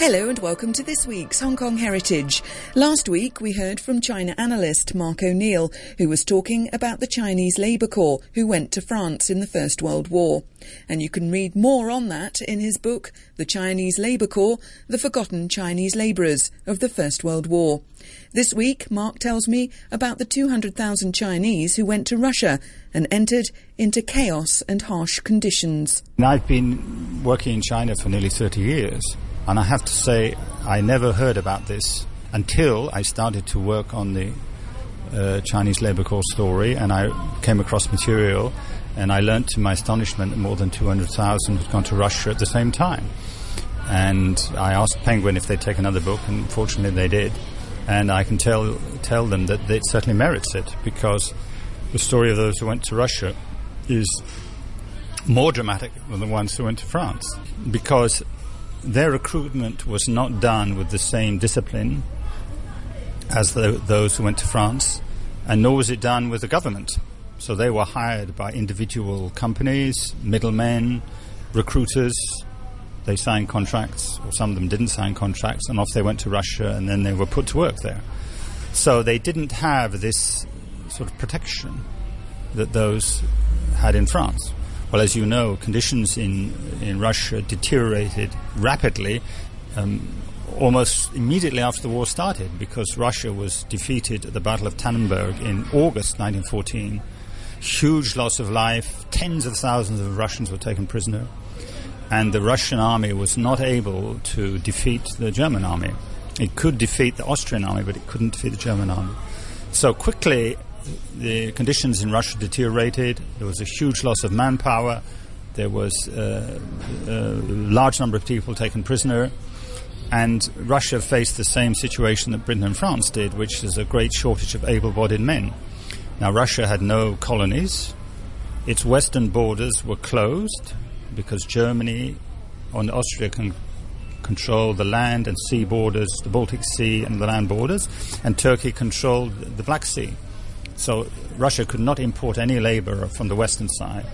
Hello and welcome to this week's Hong Kong Heritage. Last week we heard from China analyst Mark O'Neill, who was talking about the Chinese Labour Corps who went to France in the First World War. And you can read more on that in his book, The Chinese Labour Corps, The Forgotten Chinese Labourers of the First World War. This week, Mark tells me about the 200,000 Chinese who went to Russia and entered into chaos and harsh conditions. I've been working in China for nearly 30 years. And I have to say, I never heard about this until I started to work on the uh, Chinese Labour Corps story, and I came across material, and I learned to my astonishment that more than 200,000 had gone to Russia at the same time. And I asked Penguin if they'd take another book, and fortunately they did. And I can tell tell them that it certainly merits it because the story of those who went to Russia is more dramatic than the ones who went to France because their recruitment was not done with the same discipline as the, those who went to France, and nor was it done with the government. So they were hired by individual companies, middlemen, recruiters. They signed contracts, or some of them didn't sign contracts, and off they went to Russia, and then they were put to work there. So they didn't have this sort of protection that those had in France. Well, as you know, conditions in, in Russia deteriorated rapidly um, almost immediately after the war started because Russia was defeated at the Battle of Tannenberg in August 1914. Huge loss of life, tens of thousands of Russians were taken prisoner, and the Russian army was not able to defeat the German army. It could defeat the Austrian army, but it couldn't defeat the German army. So quickly, the conditions in Russia deteriorated. There was a huge loss of manpower. There was uh, a large number of people taken prisoner. And Russia faced the same situation that Britain and France did, which is a great shortage of able bodied men. Now, Russia had no colonies. Its western borders were closed because Germany and Austria can control the land and sea borders, the Baltic Sea and the land borders, and Turkey controlled the Black Sea. So Russia could not import any labor from the western side.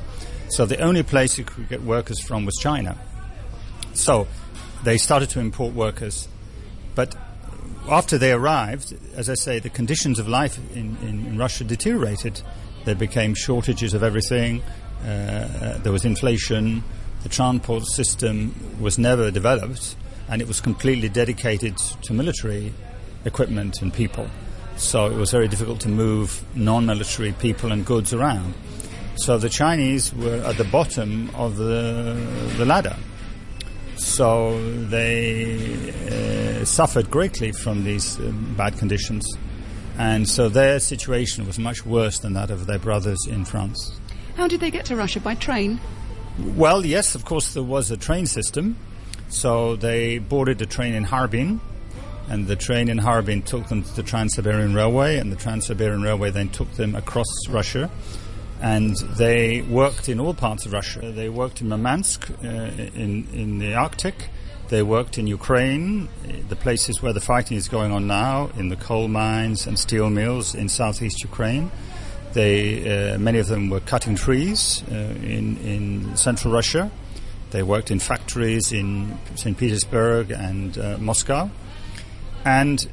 So the only place you could get workers from was China. So they started to import workers. But after they arrived, as I say, the conditions of life in, in, in Russia deteriorated. There became shortages of everything. Uh, uh, there was inflation. The transport system was never developed, and it was completely dedicated to military equipment and people so it was very difficult to move non-military people and goods around. So the Chinese were at the bottom of the, the ladder. So they uh, suffered greatly from these uh, bad conditions. And so their situation was much worse than that of their brothers in France. How did they get to Russia? By train? Well, yes, of course, there was a train system. So they boarded a train in Harbin, and the train in Harbin took them to the Trans-Siberian Railway, and the Trans-Siberian Railway then took them across Russia. And they worked in all parts of Russia. They worked in Murmansk, uh, in, in the Arctic. They worked in Ukraine, the places where the fighting is going on now, in the coal mines and steel mills in southeast Ukraine. They, uh, many of them were cutting trees uh, in, in central Russia. They worked in factories in St. Petersburg and uh, Moscow. And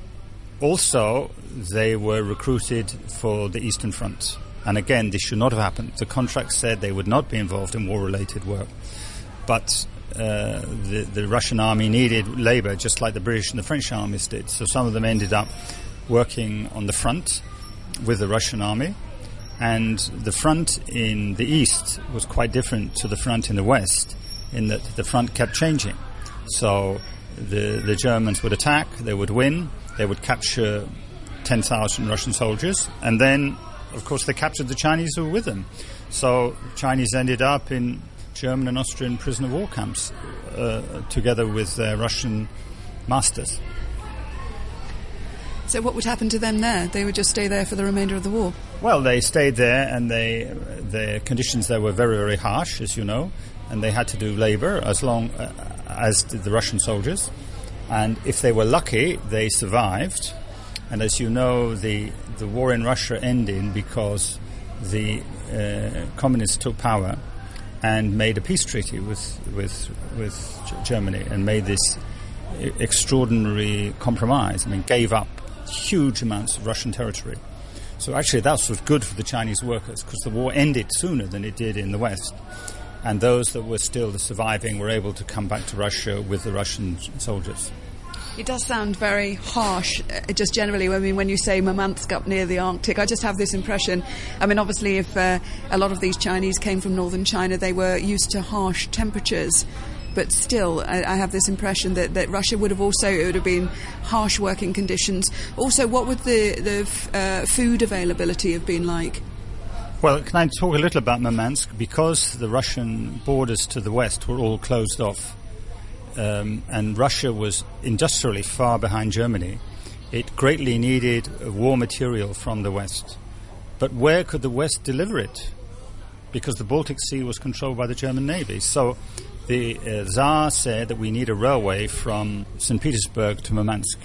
also, they were recruited for the Eastern Front. And again, this should not have happened. The contract said they would not be involved in war related work. But uh, the, the, Russian army needed labor just like the British and the French armies did. So some of them ended up working on the front with the Russian army. And the front in the east was quite different to the front in the west, in that the front kept changing. So the, the Germans would attack, they would win, they would capture 10,000 Russian soldiers, and then, of course, they captured the Chinese who were with them. So Chinese ended up in German and Austrian prisoner of war camps uh, together with their Russian masters. So what would happen to them there? They would just stay there for the remainder of the war. Well, they stayed there, and they the conditions there were very, very harsh, as you know, and they had to do labour as long uh, as did the Russian soldiers. And if they were lucky, they survived. And as you know, the, the war in Russia ended because the uh, communists took power and made a peace treaty with, with, with Germany and made this extraordinary compromise. I mean, gave up huge amounts of Russian territory. So actually, that was good for the Chinese workers because the war ended sooner than it did in the West. And those that were still surviving were able to come back to Russia with the Russian soldiers. It does sound very harsh, uh, just generally. I mean, when you say Murmansk up near the Arctic, I just have this impression. I mean, obviously, if uh, a lot of these Chinese came from northern China, they were used to harsh temperatures. But still, I, I have this impression that, that Russia would have also it would have been harsh working conditions. Also, what would the the f- uh, food availability have been like? Well, can I talk a little about Murmansk? Because the Russian borders to the west were all closed off um, and Russia was industrially far behind Germany, it greatly needed war material from the West. But where could the West deliver it? Because the Baltic Sea was controlled by the German Navy. So the uh, Tsar said that we need a railway from St. Petersburg to Murmansk,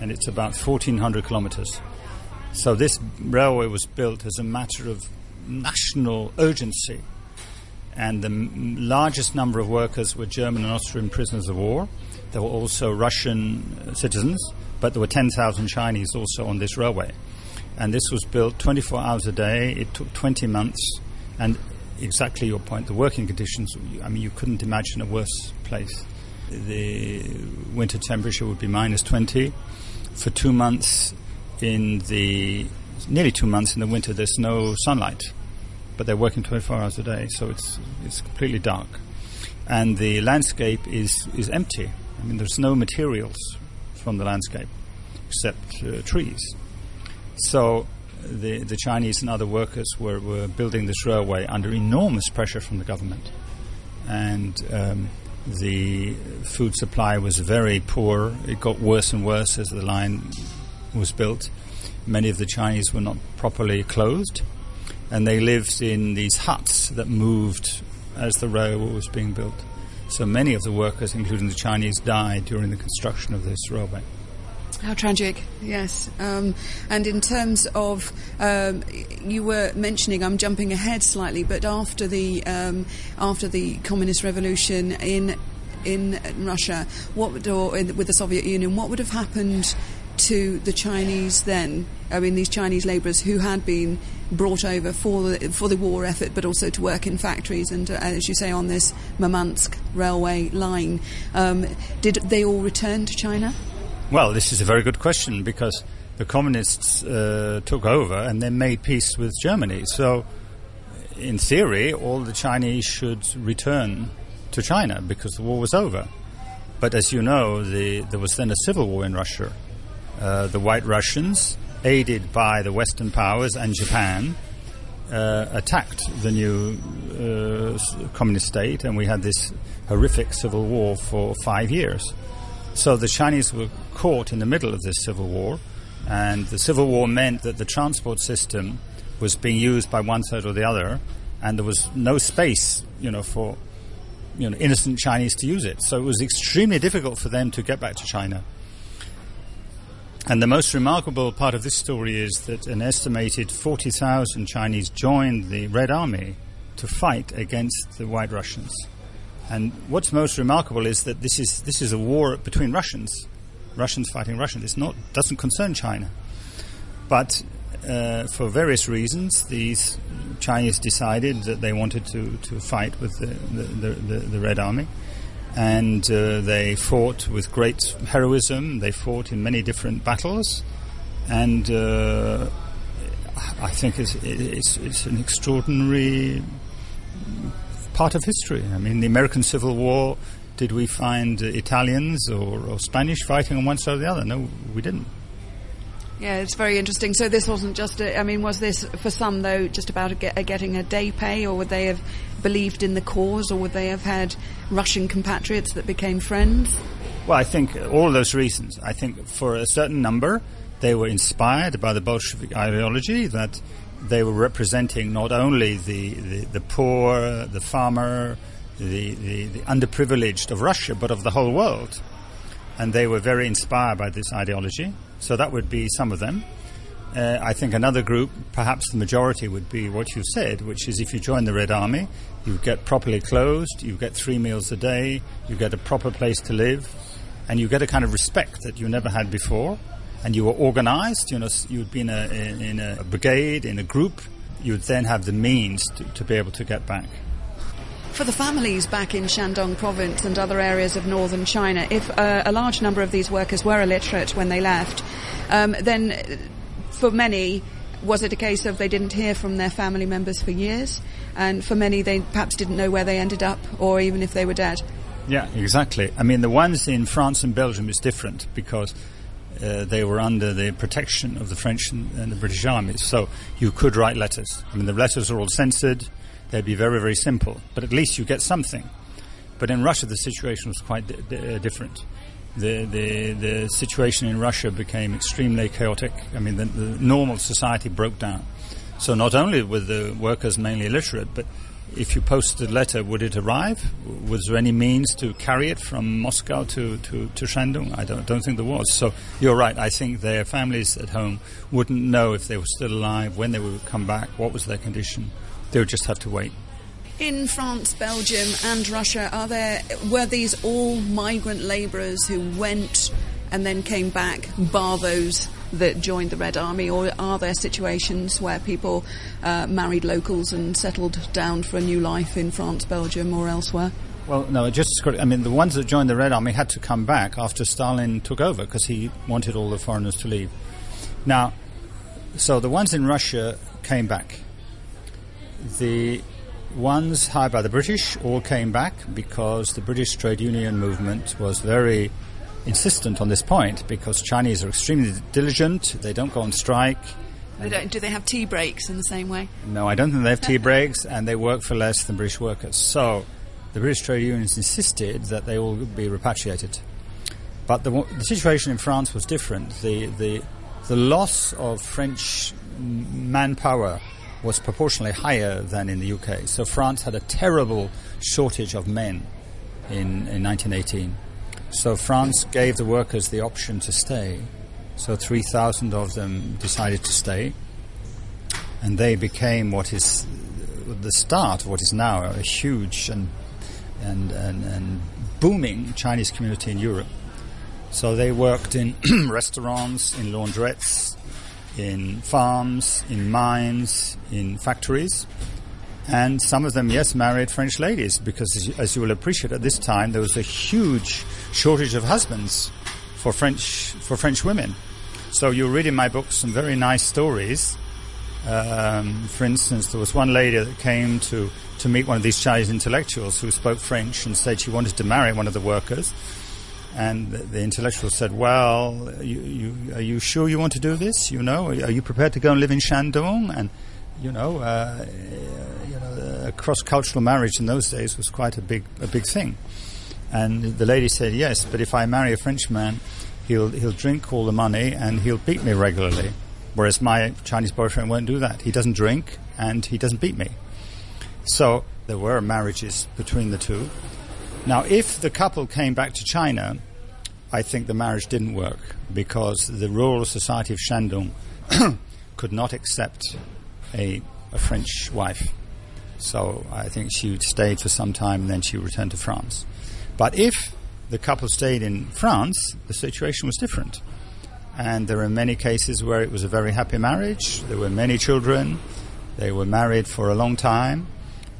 and it's about 1,400 kilometers. So this railway was built as a matter of national urgency and the m- largest number of workers were German and Austrian prisoners of war. There were also Russian uh, citizens, but there were 10,000 Chinese also on this railway. And this was built 24 hours a day. It took 20 months. And exactly your point, the working conditions, I mean, you couldn't imagine a worse place. The winter temperature would be minus 20. For two months in the, nearly two months in the winter, there's no sunlight but they're working 24 hours a day, so it's it's completely dark, and the landscape is is empty. I mean, there's no materials from the landscape except uh, trees. So the the Chinese and other workers were, were building this railway under enormous pressure from the government, and um, the food supply was very poor. It got worse and worse as the line was built. Many of the Chinese were not properly clothed and they lived in these huts that moved as the railway was being built. So many of the workers, including the Chinese, died during the construction of this railway. How tragic, yes. Um, and in terms of, um, you were mentioning, I'm jumping ahead slightly, but after the um, after the communist revolution in in Russia, what would, or in, with the Soviet Union, what would have happened to the Chinese then? I mean, these Chinese labourers who had been brought over for the, for the war effort, but also to work in factories and, uh, as you say, on this Murmansk railway line. Um, did they all return to China? Well, this is a very good question because the communists uh, took over and then made peace with Germany. So, in theory, all the Chinese should return to China because the war was over. But as you know, the, there was then a civil war in Russia. Uh, the White Russians aided by the Western powers and Japan, uh, attacked the new uh, communist state, and we had this horrific civil war for five years. So the Chinese were caught in the middle of this civil war, and the civil war meant that the transport system was being used by one side or the other, and there was no space, you know, for you know innocent Chinese to use it. So it was extremely difficult for them to get back to China. And the most remarkable part of this story is that an estimated 40,000 Chinese joined the Red Army to fight against the White Russians. And what's most remarkable is that this is, this is a war between Russians. Russians fighting Russians. It's not, doesn't concern China. But uh, for various reasons, these Chinese decided that they wanted to, to fight with the, the, the, the Red Army and uh, they fought with great heroism. They fought in many different battles, and uh, I think it's, it's, it's, an extraordinary part of history. I mean, the American Civil War. Did we find Italians or, or Spanish fighting on one side or the other? No, we didn't. Yeah, it's very interesting. So this wasn't just, a, I mean, was this for some though just about a get, a getting a day pay, or would they have believed in the cause, or would they have had Russian compatriots that became friends? Well, I think all those reasons. I think for a certain number, they were inspired by the Bolshevik ideology that they were representing not only the, the, the poor, the farmer, the, the, the underprivileged of Russia, but of the whole world. And they were very inspired by this ideology. So that would be some of them. Uh, I think another group, perhaps the majority, would be what you said, which is if you join the Red Army, you get properly clothed, you get three meals a day, you get a proper place to live, and you get a kind of respect that you never had before. And you were organized, you know, you'd be in a, in a brigade, in a group, you'd then have the means to, to be able to get back. For the families back in Shandong province and other areas of northern China, if uh, a large number of these workers were illiterate when they left, um, then for many, was it a case of they didn't hear from their family members for years? And for many, they perhaps didn't know where they ended up or even if they were dead. Yeah, exactly. I mean, the ones in France and Belgium is different because uh, they were under the protection of the French and, and, the British armies. So you could write letters. I mean, the letters are all censored. They'd be very, very simple. But at least you get something. But in Russia, the situation was quite di- di- uh, different. The, the, the situation in Russia became extremely chaotic. I mean, the, the normal society broke down. So not only were the workers mainly illiterate, but if you posted a letter, would it arrive? Was there any means to carry it from Moscow to, to, to Shandong? I don't, don't think there was. So you're right. I think their families at home wouldn't know if they were still alive, when they would come back, what was their condition. They would just have to wait. In France, Belgium, and Russia, are there were these all migrant labourers who went and then came back, bar those that joined the Red Army, or are there situations where people uh, married locals and settled down for a new life in France, Belgium, or elsewhere? Well, no, just I mean, the ones that joined the Red Army had to come back after Stalin took over because he wanted all the foreigners to leave. Now, so the ones in Russia came back. The ones hired by the British all came back because the British trade union movement was very insistent on this point because Chinese are extremely diligent. They don't go on strike. They don't, do they have tea breaks in the same way? No, I don't think they have tea breaks, and they work for less than British workers. So the British trade unions insisted that they all be repatriated. But the, the situation in France was different. The, the, the loss of French manpower was proportionally higher than in the UK. So France had a terrible shortage of men in, in 1918. So France gave the workers the option to stay. So 3,000 of them decided to stay. And they became what is the start of what is now a huge and, and, and, and booming Chinese community in Europe. So they worked in restaurants, in laundrettes, in farms, in mines, in factories. And some of them, yes, married French ladies, because as you, will appreciate at this time, there was a huge shortage of husbands for French for French women. So you read in my book some very nice stories. Um, for instance, there was one lady that came to, to meet one of these Chinese intellectuals who spoke French and said she wanted to marry one of the workers. And the, intellectual said, "Well, you, you, are you sure you want to do this? You know, are you prepared to go and live in Shandong?" And you know, uh, you know, cross-cultural marriage in those days was quite a big a big thing. And the lady said, yes, but if I marry a Frenchman, he'll, he'll drink all the money and he'll beat me regularly. Whereas my Chinese boyfriend won't do that. He doesn't drink and he doesn't beat me. So there were marriages between the two. Now, if the couple came back to China, I think the marriage didn't work because the rural society of Shandong could not accept a, a French wife. So I think she stayed for some time and then she returned to France. But if the couple stayed in France, the situation was different. And there are many cases where it was a very happy marriage. There were many children. They were married for a long time.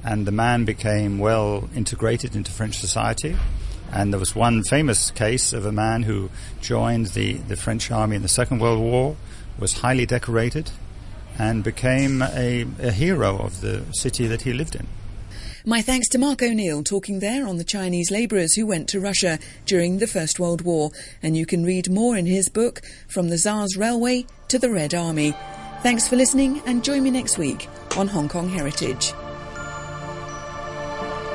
And the man became well integrated into French society. And there was one famous case of a man who joined the, the French army in the Second World War, was highly decorated, and became a, a hero of the city that he lived in. My thanks to Mark O'Neill talking there on the Chinese labourers who went to Russia during the First World War. And you can read more in his book, From the Tsar's Railway to the Red Army. Thanks for listening and join me next week on Hong Kong Heritage.